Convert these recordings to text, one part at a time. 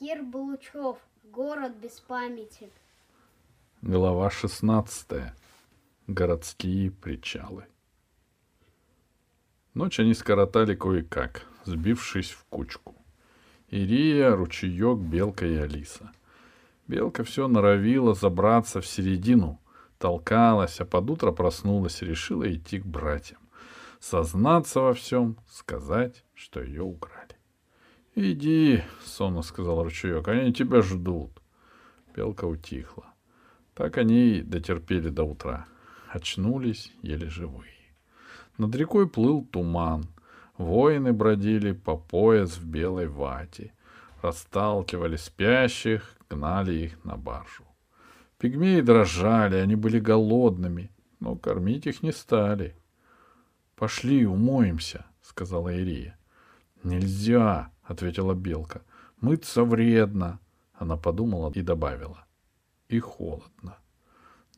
Кир Балучев. Город без памяти. Глава 16. Городские причалы. Ночь они скоротали кое-как, сбившись в кучку. Ирия, ручеек, Белка и Алиса. Белка все норовила забраться в середину, толкалась, а под утро проснулась и решила идти к братьям. Сознаться во всем, сказать, что ее украли. «Иди», — сонно сказал ручеек, — «они тебя ждут». Белка утихла. Так они и дотерпели до утра. Очнулись еле живые. Над рекой плыл туман. Воины бродили по пояс в белой вате. Расталкивали спящих, гнали их на баржу. Пигмеи дрожали, они были голодными, но кормить их не стали. — Пошли, умоемся, — сказала Ирия. — Нельзя, ответила белка. Мыться вредно. Она подумала и добавила. И холодно.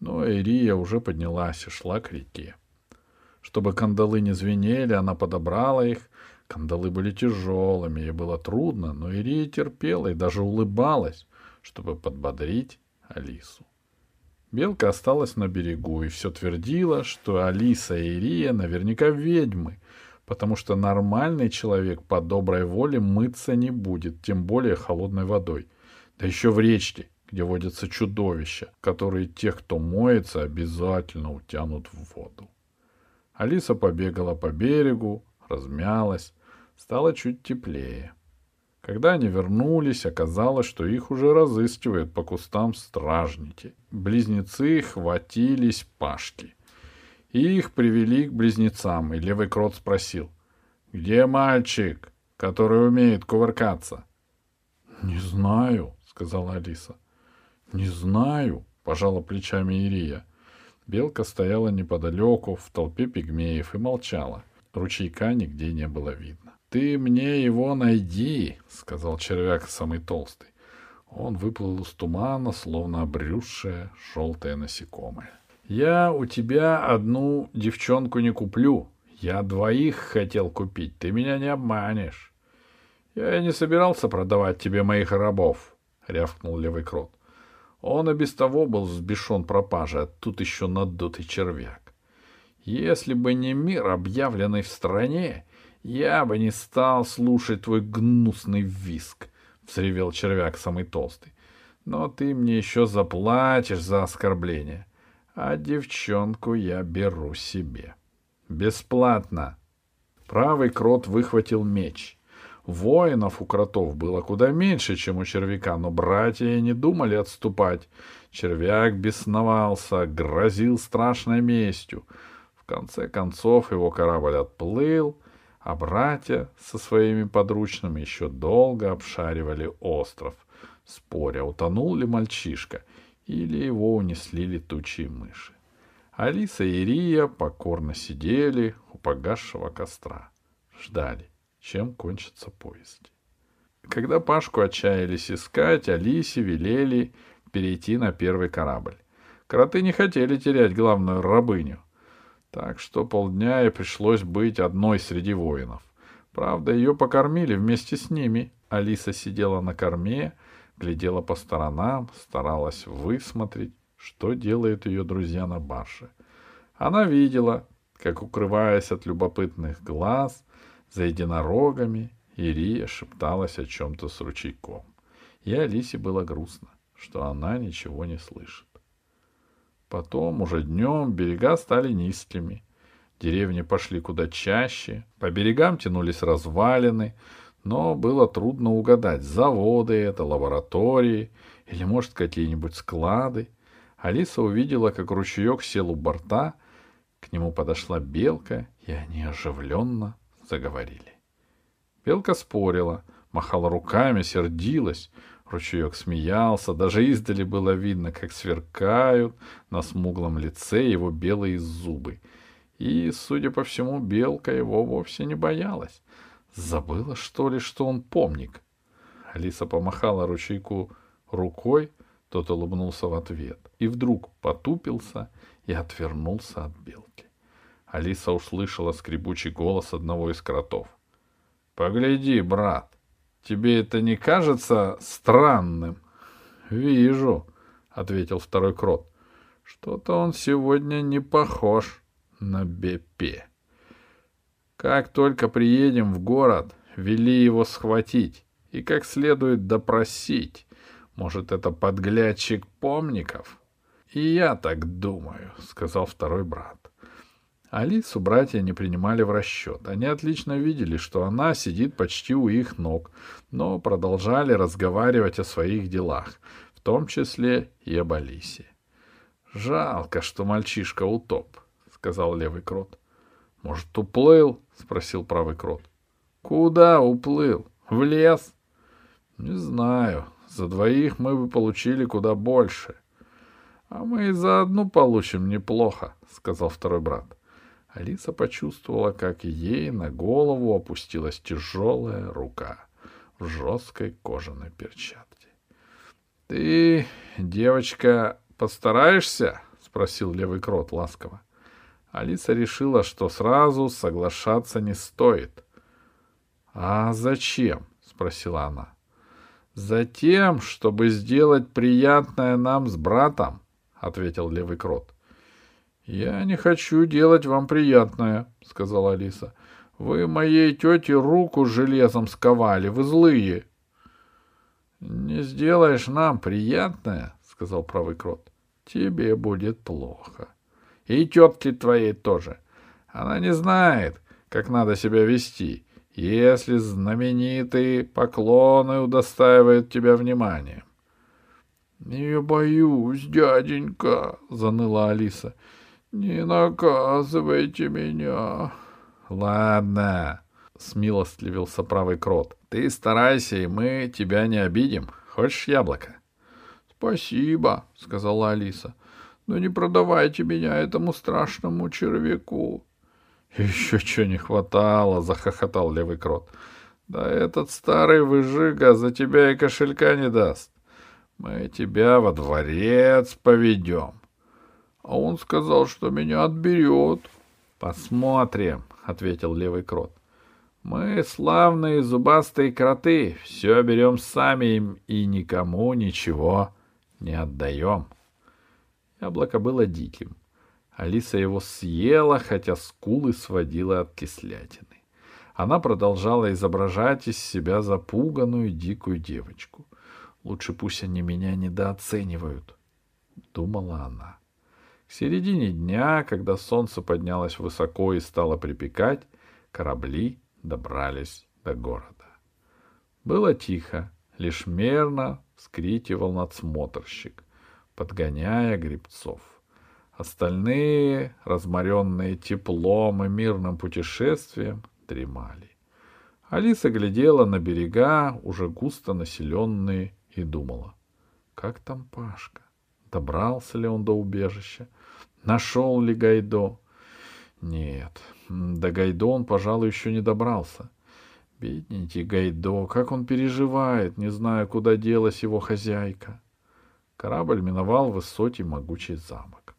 Но Ирия уже поднялась и шла к реке. Чтобы кандалы не звенели, она подобрала их. Кандалы были тяжелыми, ей было трудно, но Ирия терпела и даже улыбалась, чтобы подбодрить Алису. Белка осталась на берегу и все твердила, что Алиса и Ирия наверняка ведьмы, потому что нормальный человек по доброй воле мыться не будет, тем более холодной водой. Да еще в речке, где водятся чудовища, которые тех, кто моется, обязательно утянут в воду. Алиса побегала по берегу, размялась, стало чуть теплее. Когда они вернулись, оказалось, что их уже разыскивают по кустам стражники. Близнецы хватились Пашки — и их привели к близнецам, и левый крот спросил, «Где мальчик, который умеет кувыркаться?» «Не знаю», — сказала Алиса. «Не знаю», — пожала плечами Ирия. Белка стояла неподалеку, в толпе пигмеев, и молчала. Ручейка нигде не было видно. «Ты мне его найди», — сказал червяк самый толстый. Он выплыл из тумана, словно обрюзшее желтое насекомое. Я у тебя одну девчонку не куплю. Я двоих хотел купить, ты меня не обманешь. Я не собирался продавать тебе моих рабов, — рявкнул левый крот. Он и без того был взбешен пропажей, а тут еще надутый червяк. Если бы не мир, объявленный в стране, я бы не стал слушать твой гнусный виск, — взревел червяк самый толстый. Но ты мне еще заплатишь за оскорбление а девчонку я беру себе. Бесплатно. Правый крот выхватил меч. Воинов у кротов было куда меньше, чем у червяка, но братья не думали отступать. Червяк бесновался, грозил страшной местью. В конце концов его корабль отплыл, а братья со своими подручными еще долго обшаривали остров, споря, утонул ли мальчишка — или его унесли летучие мыши. Алиса и Рия покорно сидели у погасшего костра. Ждали, чем кончатся поиски. Когда Пашку отчаялись искать, Алисе велели перейти на первый корабль. Кроты не хотели терять главную рабыню. Так что полдня и пришлось быть одной среди воинов. Правда, ее покормили вместе с ними. Алиса сидела на корме, глядела по сторонам, старалась высмотреть, что делают ее друзья на барше. Она видела, как, укрываясь от любопытных глаз, за единорогами, Ирия шепталась о чем-то с ручейком. И Алисе было грустно, что она ничего не слышит. Потом, уже днем, берега стали низкими. Деревни пошли куда чаще, по берегам тянулись развалины, но было трудно угадать, заводы это, лаборатории или, может, какие-нибудь склады. Алиса увидела, как ручеек сел у борта, к нему подошла белка, и они оживленно заговорили. Белка спорила, махала руками, сердилась. Ручеек смеялся, даже издали было видно, как сверкают на смуглом лице его белые зубы. И, судя по всему, белка его вовсе не боялась. Забыла, что ли, что он помник? Алиса помахала ручейку рукой, тот улыбнулся в ответ и вдруг потупился и отвернулся от белки. Алиса услышала скребучий голос одного из кротов. — Погляди, брат, Тебе это не кажется странным? Вижу, ответил второй крот. Что-то он сегодня не похож на Бепе. Как только приедем в город, вели его схватить и как следует допросить. Может, это подглядчик помников? И я так думаю, сказал второй брат. Алису братья не принимали в расчет. Они отлично видели, что она сидит почти у их ног, но продолжали разговаривать о своих делах, в том числе и об Алисе. «Жалко, что мальчишка утоп», — сказал левый крот. «Может, уплыл?» — спросил правый крот. «Куда уплыл? В лес?» «Не знаю. За двоих мы бы получили куда больше». «А мы и за одну получим неплохо», — сказал второй брат. Алиса почувствовала, как ей на голову опустилась тяжелая рука в жесткой кожаной перчатке. — Ты, девочка, постараешься? — спросил левый крот ласково. Алиса решила, что сразу соглашаться не стоит. — А зачем? — спросила она. — Затем, чтобы сделать приятное нам с братом, — ответил левый крот. «Я не хочу делать вам приятное», — сказала Алиса. «Вы моей тете руку железом сковали, вы злые». «Не сделаешь нам приятное», — сказал правый крот, — «тебе будет плохо. И тетке твоей тоже. Она не знает, как надо себя вести, если знаменитые поклоны удостаивают тебя вниманием». «Не боюсь, дяденька», — заныла Алиса. «Не наказывайте меня!» «Ладно», — смилостливился правый крот. «Ты старайся, и мы тебя не обидим. Хочешь яблоко?» «Спасибо», — сказала Алиса. «Но не продавайте меня этому страшному червяку». «Еще что не хватало», — захохотал левый крот. «Да этот старый выжига за тебя и кошелька не даст. Мы тебя во дворец поведем. А он сказал, что меня отберет. Посмотрим, ответил левый крот. Мы славные зубастые кроты, все берем сами и никому ничего не отдаем. Яблоко было диким. Алиса его съела, хотя скулы сводила от кислятины. Она продолжала изображать из себя запуганную дикую девочку. Лучше пусть они меня недооценивают, — думала она. К середине дня, когда солнце поднялось высоко и стало припекать, корабли добрались до города. Было тихо, лишь мерно вскрикивал надсмотрщик, подгоняя грибцов. Остальные, разморенные теплом и мирным путешествием, дремали. Алиса глядела на берега, уже густо населенные, и думала, как там Пашка? Добрался ли он до убежища? Нашел ли Гайдо? Нет, до Гайдо он, пожалуй, еще не добрался. Бедненький Гайдо, как он переживает, не зная, куда делась его хозяйка. Корабль миновал высокий могучий замок.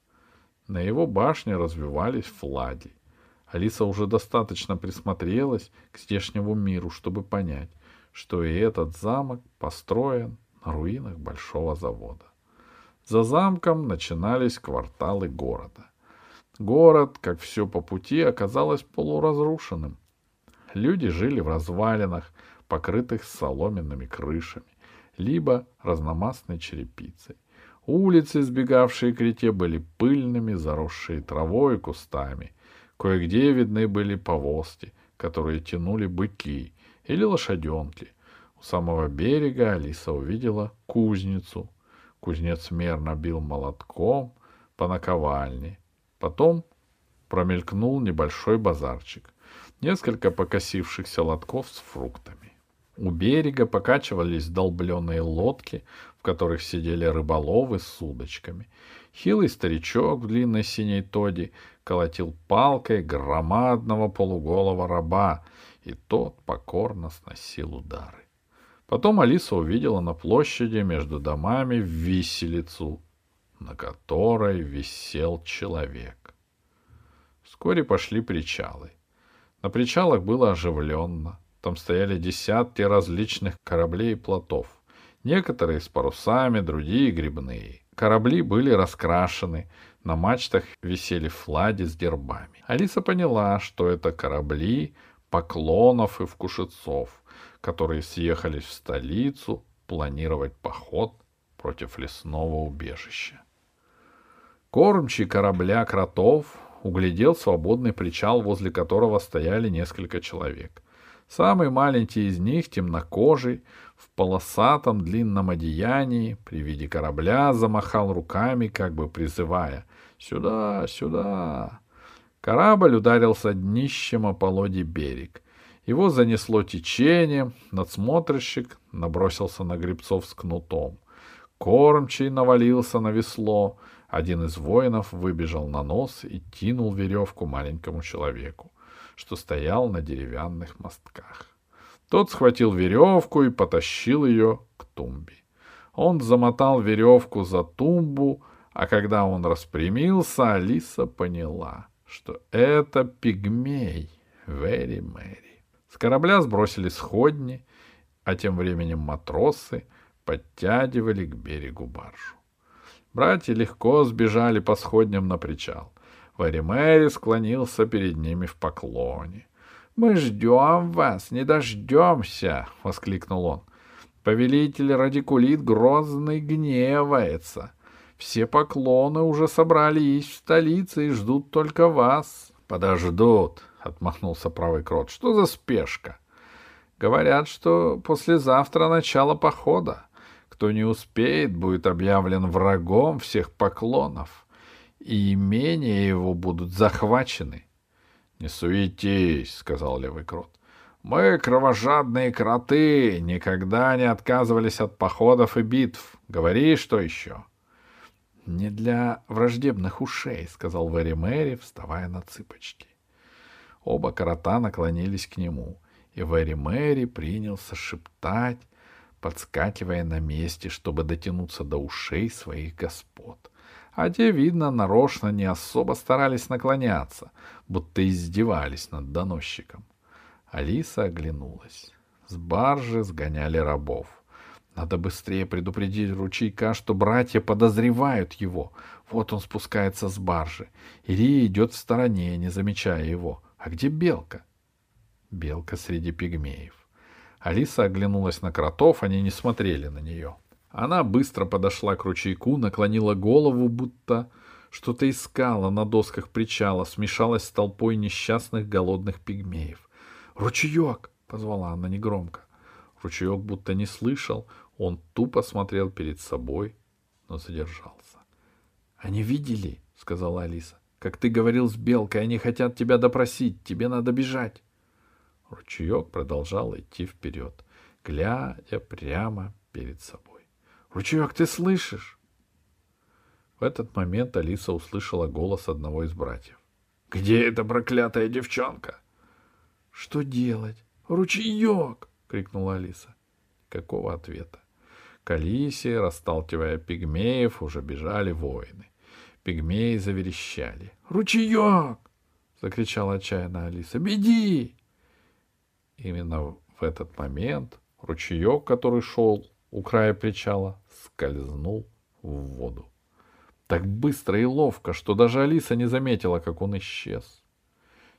На его башне развивались флаги. Алиса уже достаточно присмотрелась к здешнему миру, чтобы понять, что и этот замок построен на руинах большого завода. За замком начинались кварталы города. Город, как все по пути, оказалось полуразрушенным. Люди жили в развалинах, покрытых соломенными крышами, либо разномастной черепицей. Улицы, сбегавшие к реке, были пыльными, заросшие травой и кустами. Кое-где видны были повозки, которые тянули быки или лошаденки. У самого берега Алиса увидела кузницу, Кузнец мерно бил молотком по наковальне. Потом промелькнул небольшой базарчик. Несколько покосившихся лотков с фруктами. У берега покачивались долбленные лодки, в которых сидели рыболовы с удочками. Хилый старичок в длинной синей тоди колотил палкой громадного полуголого раба, и тот покорно сносил удары. Потом Алиса увидела на площади между домами виселицу, на которой висел человек. Вскоре пошли причалы. На причалах было оживленно. Там стояли десятки различных кораблей и плотов. Некоторые с парусами, другие грибные. Корабли были раскрашены, на мачтах висели флаги с гербами. Алиса поняла, что это корабли поклонов и вкушецов, которые съехались в столицу планировать поход против лесного убежища. Кормчий корабля кротов углядел свободный причал, возле которого стояли несколько человек. Самый маленький из них, темнокожий, в полосатом длинном одеянии, при виде корабля замахал руками, как бы призывая «Сюда, сюда!». Корабль ударился днищем о полоде берег. Его занесло течением, надсмотрщик набросился на гребцов с кнутом. Кормчий навалился на весло, один из воинов выбежал на нос и тянул веревку маленькому человеку, что стоял на деревянных мостках. Тот схватил веревку и потащил ее к тумбе. Он замотал веревку за тумбу, а когда он распрямился, Алиса поняла, что это пигмей Вэри Мэри. С корабля сбросили сходни, а тем временем матросы подтягивали к берегу баржу. Братья легко сбежали по сходням на причал. Варимэри склонился перед ними в поклоне. — Мы ждем вас, не дождемся! — воскликнул он. — Повелитель Радикулит грозный гневается. Все поклоны уже собрались в столице и ждут только вас. — Подождут, — отмахнулся правый крот. — Что за спешка? Говорят, что послезавтра начало похода. Кто не успеет, будет объявлен врагом всех поклонов, и имения его будут захвачены. — Не суетись, — сказал левый крот. — Мы, кровожадные кроты, никогда не отказывались от походов и битв. Говори, что еще? — Не для враждебных ушей, — сказал Вэри Мэри, вставая на цыпочки. Оба крота наклонились к нему, и Вэри Мэри принялся шептать, подскакивая на месте, чтобы дотянуться до ушей своих господ. А те, видно, нарочно не особо старались наклоняться, будто издевались над доносчиком. Алиса оглянулась. С баржи сгоняли рабов. Надо быстрее предупредить ручейка, что братья подозревают его. Вот он спускается с баржи. Ирия идет в стороне, не замечая его. А где белка? Белка среди пигмеев. Алиса оглянулась на кротов, они не смотрели на нее. Она быстро подошла к ручейку, наклонила голову, будто что-то искала на досках причала, смешалась с толпой несчастных голодных пигмеев. «Ручеек!» — позвала она негромко. Ручеек будто не слышал, он тупо смотрел перед собой, но задержался. «Они видели?» — сказала Алиса. Как ты говорил с Белкой, они хотят тебя допросить, тебе надо бежать. Ручеек продолжал идти вперед, глядя прямо перед собой. Ручеек, ты слышишь? В этот момент Алиса услышала голос одного из братьев. Где эта проклятая девчонка? Что делать? Ручеек! крикнула Алиса. Какого ответа? К Алисе, расталкивая пигмеев, уже бежали воины. Пигмеи заверещали. «Ручеек!» — закричала отчаянно Алиса. «Беги!» Именно в этот момент ручеек, который шел у края причала, скользнул в воду. Так быстро и ловко, что даже Алиса не заметила, как он исчез.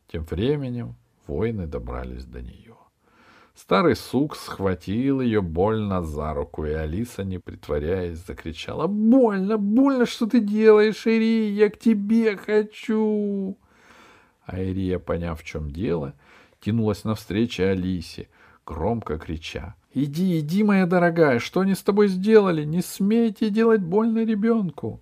Тем временем воины добрались до нее. Старый сук схватил ее больно за руку, и Алиса, не притворяясь, закричала «Больно, больно, что ты делаешь, Ирия, я к тебе хочу!» А Ирия, поняв, в чем дело, кинулась навстречу Алисе, громко крича «Иди, иди, моя дорогая, что они с тобой сделали? Не смейте делать больно ребенку!»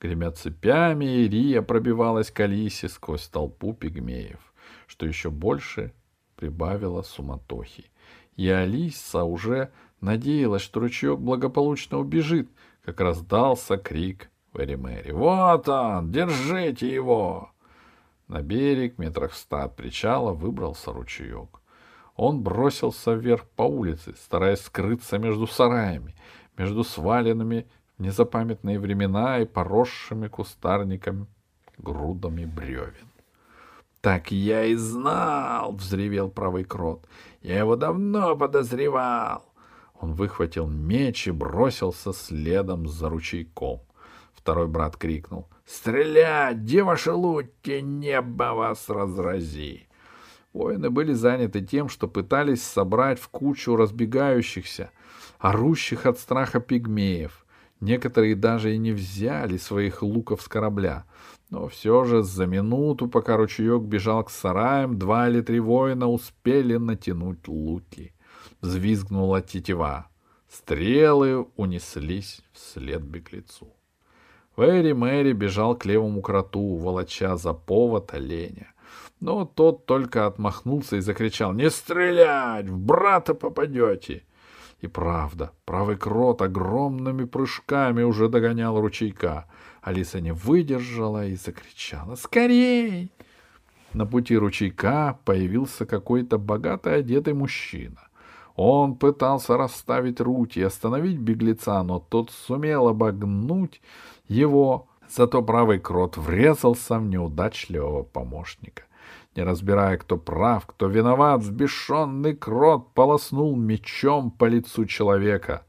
Гремя цепями, Ирия пробивалась к Алисе сквозь толпу пигмеев, что еще больше прибавило суматохи. И Алиса уже надеялась, что ручеек благополучно убежит, как раздался крик Вэри Мэри. «Вот он! Держите его!» На берег, метрах ста от причала, выбрался ручеек. Он бросился вверх по улице, стараясь скрыться между сараями, между сваленными в незапамятные времена и поросшими кустарниками грудами бревен. Так я и знал, взревел правый крот. Я его давно подозревал. Он выхватил меч и бросился следом за ручейком. Второй брат крикнул. «Стрелять! Где ваши луки? Небо вас разрази!» Воины были заняты тем, что пытались собрать в кучу разбегающихся, орущих от страха пигмеев. Некоторые даже и не взяли своих луков с корабля. Но все же за минуту, пока ручеек бежал к сараям, два или три воина успели натянуть луки. Взвизгнула тетива. Стрелы унеслись вслед беглецу. Вэри Мэри бежал к левому кроту, волоча за повод оленя. Но тот только отмахнулся и закричал «Не стрелять! В брата попадете!» И правда, правый крот огромными прыжками уже догонял ручейка. Алиса не выдержала и закричала «Скорей!» На пути ручейка появился какой-то богато одетый мужчина. Он пытался расставить руки и остановить беглеца, но тот сумел обогнуть его, зато правый крот врезался в неудачливого помощника. Не разбирая, кто прав, кто виноват, взбешенный крот полоснул мечом по лицу человека.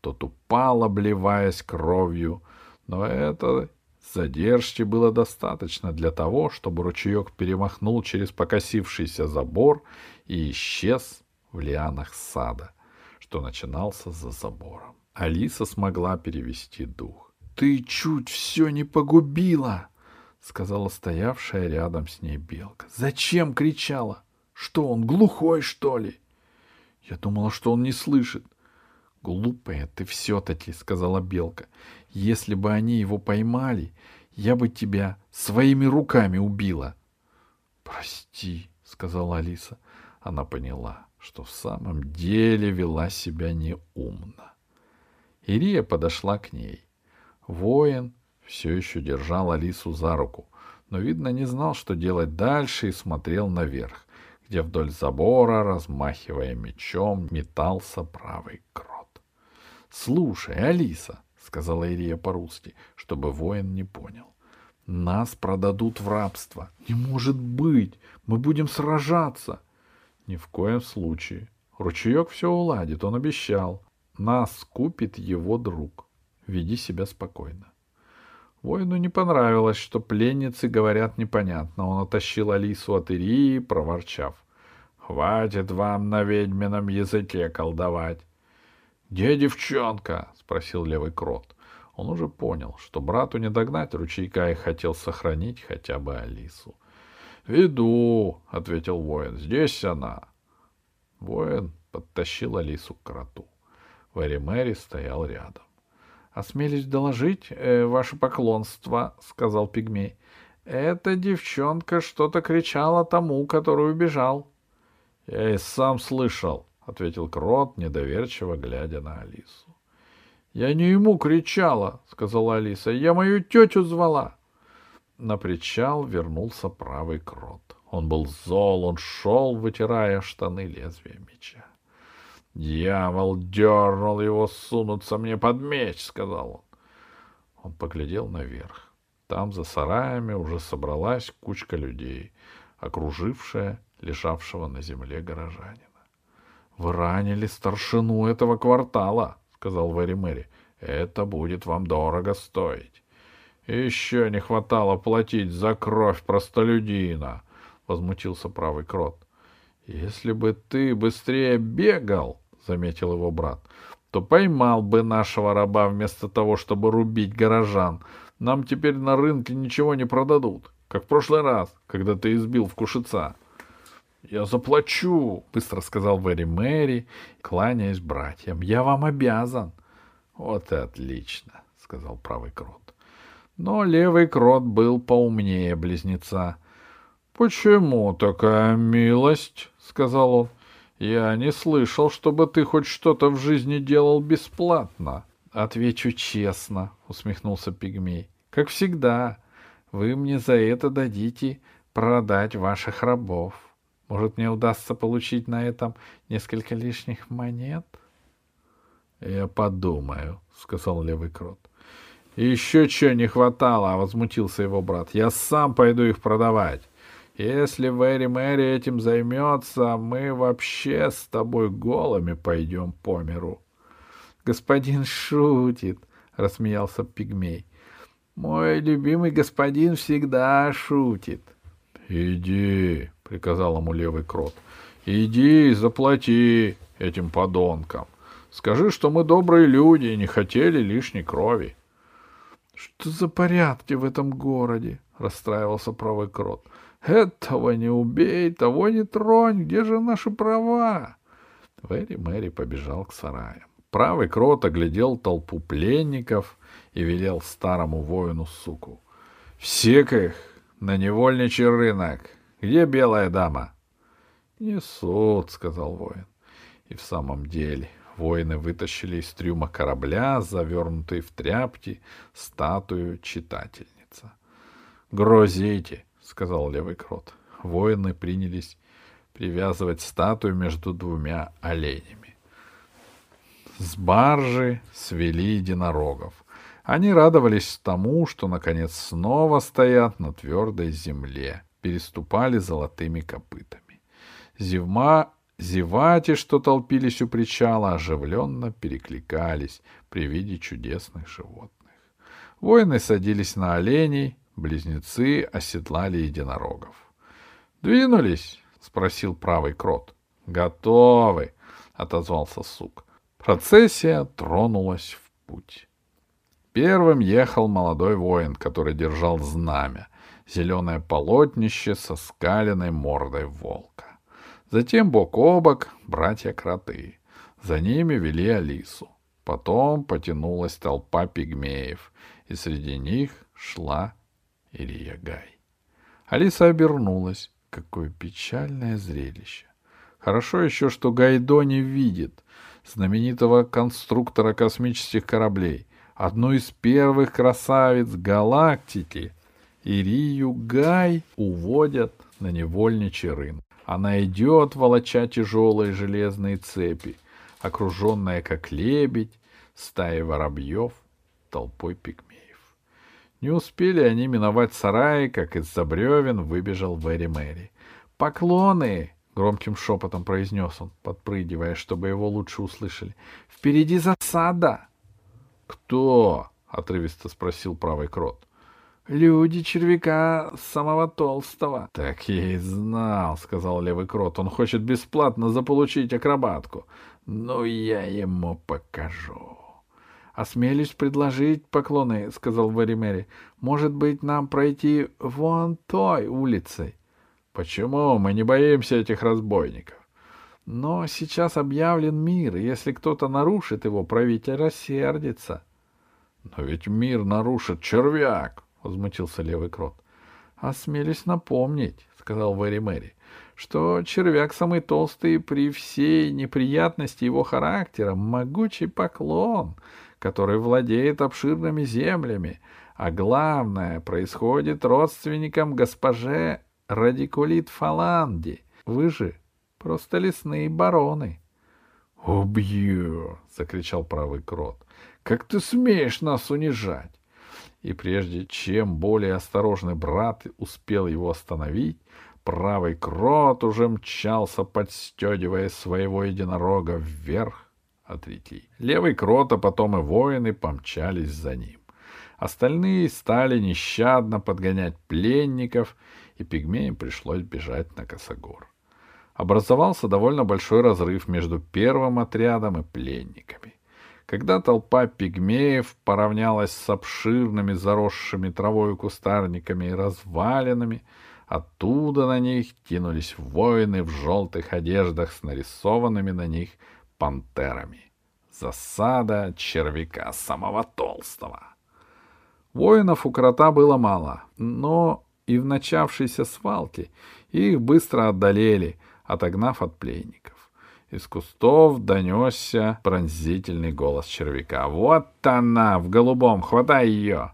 Тот упал, обливаясь кровью, но это задержки было достаточно для того, чтобы ручеек перемахнул через покосившийся забор и исчез в лианах сада, что начинался за забором. Алиса смогла перевести дух. «Ты чуть все не погубила!» — сказала стоявшая рядом с ней белка. «Зачем кричала? Что, он глухой, что ли?» Я думала, что он не слышит. «Глупая ты все-таки», — сказала белка. «Если бы они его поймали, я бы тебя своими руками убила». «Прости», — сказала Алиса. Она поняла, что в самом деле вела себя неумно. Ирия подошла к ней. Воин все еще держал Алису за руку, но, видно, не знал, что делать дальше, и смотрел наверх, где вдоль забора, размахивая мечом, метался правый крот. — Слушай, Алиса, — сказала Ирия по-русски, чтобы воин не понял, — нас продадут в рабство. Не может быть! Мы будем сражаться! — Ни в коем случае. Ручеек все уладит, он обещал. Нас купит его друг. Веди себя спокойно. Воину не понравилось, что пленницы говорят непонятно. Он оттащил Алису от Ирии, проворчав. «Хватит вам на ведьмином языке колдовать!» «Где девчонка?» — спросил левый крот. Он уже понял, что брату не догнать ручейка и хотел сохранить хотя бы Алису. «Веду», — ответил воин, — «здесь она». Воин подтащил Алису к кроту. Вэри стоял рядом. «Осмелюсь доложить э, ваше поклонство», — сказал пигмей. «Эта девчонка что-то кричала тому, который убежал». «Я и сам слышал», — ответил Крот, недоверчиво глядя на Алису. «Я не ему кричала», — сказала Алиса. «Я мою тетю звала». На причал вернулся правый Крот. Он был зол, он шел, вытирая штаны лезвием меча. Дьявол дернул его сунуться мне под меч, сказал он. Он поглядел наверх. Там за сараями уже собралась кучка людей, окружившая лежавшего на земле горожанина. — Вы ранили старшину этого квартала, — сказал Вэри Мэри. — Это будет вам дорого стоить. — Еще не хватало платить за кровь простолюдина, — возмутился правый крот. — Если бы ты быстрее бегал, — заметил его брат, — то поймал бы нашего раба вместо того, чтобы рубить горожан. Нам теперь на рынке ничего не продадут, как в прошлый раз, когда ты избил вкушица. — Я заплачу, — быстро сказал Вэри Мэри, кланяясь братьям. — Я вам обязан. — Вот и отлично, — сказал правый крот. Но левый крот был поумнее близнеца. — Почему такая милость? — сказал он. — я не слышал, чтобы ты хоть что-то в жизни делал бесплатно. Отвечу честно, усмехнулся пигмей. Как всегда, вы мне за это дадите продать ваших рабов. Может, мне удастся получить на этом несколько лишних монет? Я подумаю, сказал левый крот. Еще что не хватало, возмутился его брат. Я сам пойду их продавать. Если Вэри Мэри этим займется, мы вообще с тобой голыми пойдем по миру. — Господин шутит, — рассмеялся пигмей. — Мой любимый господин всегда шутит. — Иди, — приказал ему левый крот. — Иди и заплати этим подонкам. Скажи, что мы добрые люди и не хотели лишней крови. — Что за порядки в этом городе? — расстраивался правый крот. Этого не убей, того не тронь, где же наши права? Вэри Мэри побежал к сараям. Правый крот оглядел толпу пленников и велел старому воину суку. — Всех их на невольничий рынок. Где белая дама? — Несут, — сказал воин. И в самом деле воины вытащили из трюма корабля, завернутый в тряпки, статую читательница. — Грозите! — сказал левый крот. Воины принялись привязывать статую между двумя оленями. С баржи свели единорогов. Они радовались тому, что, наконец, снова стоят на твердой земле, переступали золотыми копытами. Зевма, зевати, что толпились у причала, оживленно перекликались при виде чудесных животных. Воины садились на оленей, Близнецы оседлали единорогов. «Двинулись?» — спросил правый крот. «Готовы!» — отозвался сук. Процессия тронулась в путь. Первым ехал молодой воин, который держал знамя, зеленое полотнище со скаленной мордой волка. Затем бок о бок братья-кроты. За ними вели Алису. Потом потянулась толпа пигмеев, и среди них шла Илья Гай. Алиса обернулась. Какое печальное зрелище. Хорошо еще, что Гайдо не видит знаменитого конструктора космических кораблей, одну из первых красавиц галактики. Ирию Гай уводят на невольничий рынок. Она идет, волоча тяжелые железные цепи, окруженная, как лебедь, стаей воробьев, толпой пигмей. Не успели они миновать сарай, как из-за бревен выбежал Вэри Мэри. «Поклоны!» — громким шепотом произнес он, подпрыгивая, чтобы его лучше услышали. «Впереди засада!» «Кто?» — отрывисто спросил правый крот. «Люди червяка самого толстого». «Так я и знал», — сказал левый крот. «Он хочет бесплатно заполучить акробатку. Ну, я ему покажу». «Осмелюсь предложить поклоны», — сказал Вэри «Может быть, нам пройти вон той улицей?» «Почему? Мы не боимся этих разбойников». «Но сейчас объявлен мир, и если кто-то нарушит его, правитель рассердится». «Но ведь мир нарушит червяк», — возмутился левый крот. «Осмелюсь напомнить», — сказал Вэри что червяк самый толстый при всей неприятности его характера, могучий поклон, который владеет обширными землями, а главное, происходит родственником госпоже Радикулит Фаланди. Вы же просто лесные бароны. — Убью! — закричал правый крот. — Как ты смеешь нас унижать? И прежде чем более осторожный брат успел его остановить, правый крот уже мчался, подстегивая своего единорога вверх от реки. Левый крот, а потом и воины помчались за ним. Остальные стали нещадно подгонять пленников, и пигмеям пришлось бежать на косогор. Образовался довольно большой разрыв между первым отрядом и пленниками. Когда толпа пигмеев поравнялась с обширными заросшими травой кустарниками и развалинами, оттуда на них кинулись воины в желтых одеждах с нарисованными на них пантерами. Засада червяка самого толстого. Воинов у крота было мало, но и в начавшейся свалке их быстро отдалели, отогнав от пленников. Из кустов донесся пронзительный голос червяка. «Вот она, в голубом, хватай ее!»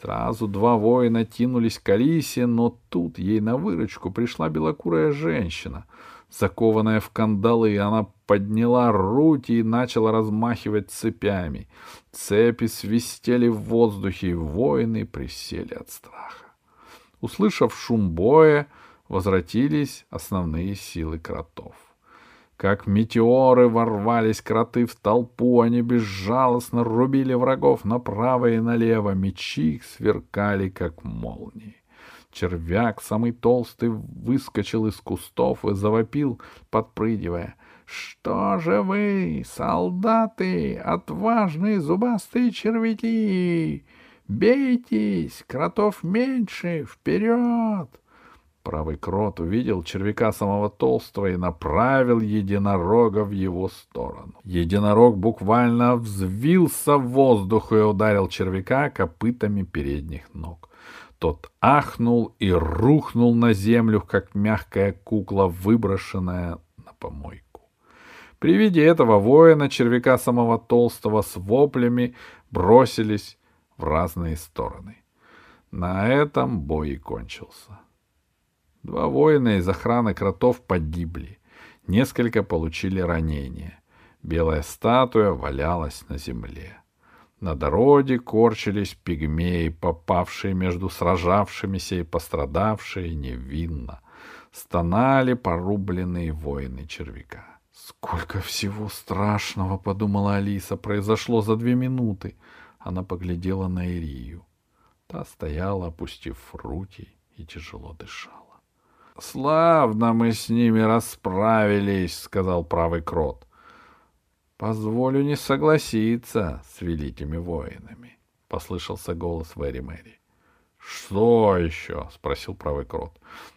Сразу два воина тянулись к Алисе, но тут ей на выручку пришла белокурая женщина — Закованная в кандалы, она подняла руки и начала размахивать цепями. Цепи свистели в воздухе, и воины присели от страха. Услышав шум боя, возвратились основные силы кротов. Как метеоры ворвались кроты в толпу, они безжалостно рубили врагов направо и налево, мечи их сверкали, как молнии. Червяк, самый толстый, выскочил из кустов и завопил, подпрыгивая. «Что же вы, солдаты, отважные зубастые червяки? Бейтесь, кротов меньше, вперед!» Правый крот увидел червяка самого толстого и направил единорога в его сторону. Единорог буквально взвился в воздух и ударил червяка копытами передних ног. Тот ахнул и рухнул на землю, как мягкая кукла, выброшенная на помойку. При виде этого воина червяка самого толстого с воплями бросились в разные стороны. На этом бой и кончился. Два воина из охраны кротов погибли. Несколько получили ранения. Белая статуя валялась на земле. На дороге корчились пигмеи, попавшие между сражавшимися и пострадавшие невинно. Стонали порубленные воины червяка. «Сколько всего страшного!» — подумала Алиса. «Произошло за две минуты!» Она поглядела на Ирию. Та стояла, опустив руки, и тяжело дышала. — Славно мы с ними расправились, — сказал правый крот. — Позволю не согласиться с великими воинами, — послышался голос Вэри Мэри. — Что еще? — спросил правый крот.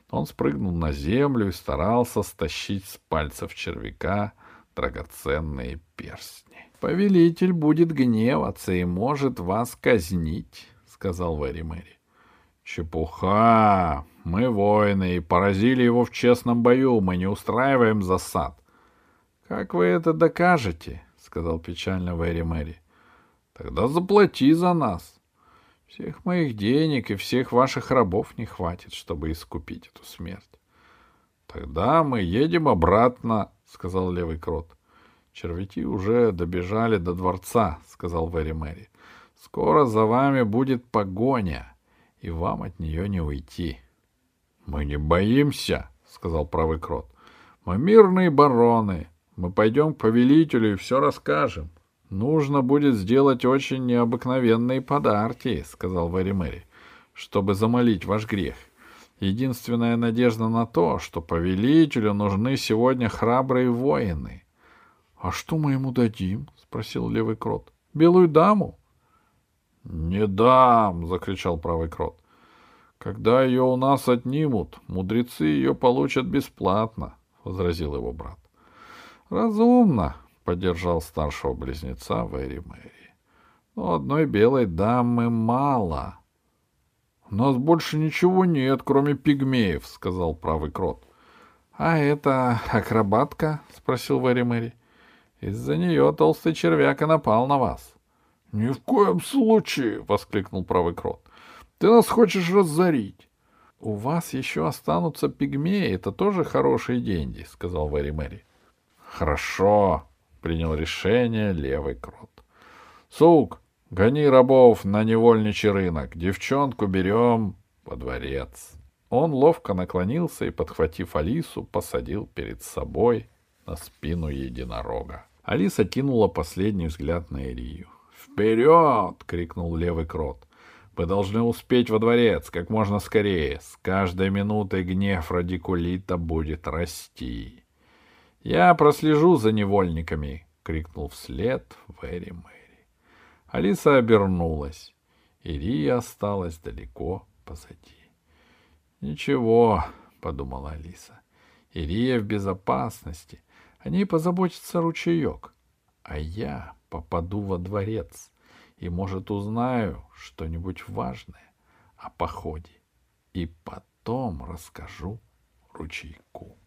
Он спрыгнул на землю и старался стащить с пальцев червяка драгоценные перстни. — Повелитель будет гневаться и может вас казнить, — сказал Вэри Мэри. Чепуха! Мы воины и поразили его в честном бою. Мы не устраиваем засад. — Как вы это докажете? — сказал печально Вэри Мэри. — Тогда заплати за нас. Всех моих денег и всех ваших рабов не хватит, чтобы искупить эту смерть. — Тогда мы едем обратно, — сказал левый крот. — Червяки уже добежали до дворца, — сказал Вэри Мэри. — Скоро за вами будет погоня. — и вам от нее не уйти. — Мы не боимся, — сказал правый крот. — Мы мирные бароны. Мы пойдем к повелителю и все расскажем. — Нужно будет сделать очень необыкновенные подарки, — сказал Вэри Мэри, — чтобы замолить ваш грех. Единственная надежда на то, что повелителю нужны сегодня храбрые воины. — А что мы ему дадим? — спросил левый крот. — Белую даму? «Не дам!» — закричал правый крот. «Когда ее у нас отнимут, мудрецы ее получат бесплатно», — возразил его брат. «Разумно», — поддержал старшего близнеца Вэри Мэри. «Но одной белой дамы мало». «У нас больше ничего нет, кроме пигмеев», — сказал правый крот. «А это акробатка?» — спросил Вэри Мэри. «Из-за нее толстый червяк и напал на вас». — Ни в коем случае! — воскликнул правый крот. — Ты нас хочешь разорить. — У вас еще останутся пигмеи, это тоже хорошие деньги, — сказал Вэри Мэри. — Хорошо, — принял решение левый крот. — Сук, гони рабов на невольничий рынок, девчонку берем во дворец. Он ловко наклонился и, подхватив Алису, посадил перед собой на спину единорога. Алиса кинула последний взгляд на Ирию. «Вперед!» — крикнул левый крот. «Мы должны успеть во дворец как можно скорее. С каждой минутой гнев радикулита будет расти». «Я прослежу за невольниками!» — крикнул вслед Вэри Мэри. Алиса обернулась. Ирия осталась далеко позади. «Ничего», — подумала Алиса. «Ирия в безопасности. О ней позаботится ручеек. А я попаду во дворец и, может, узнаю что-нибудь важное о походе и потом расскажу ручейку.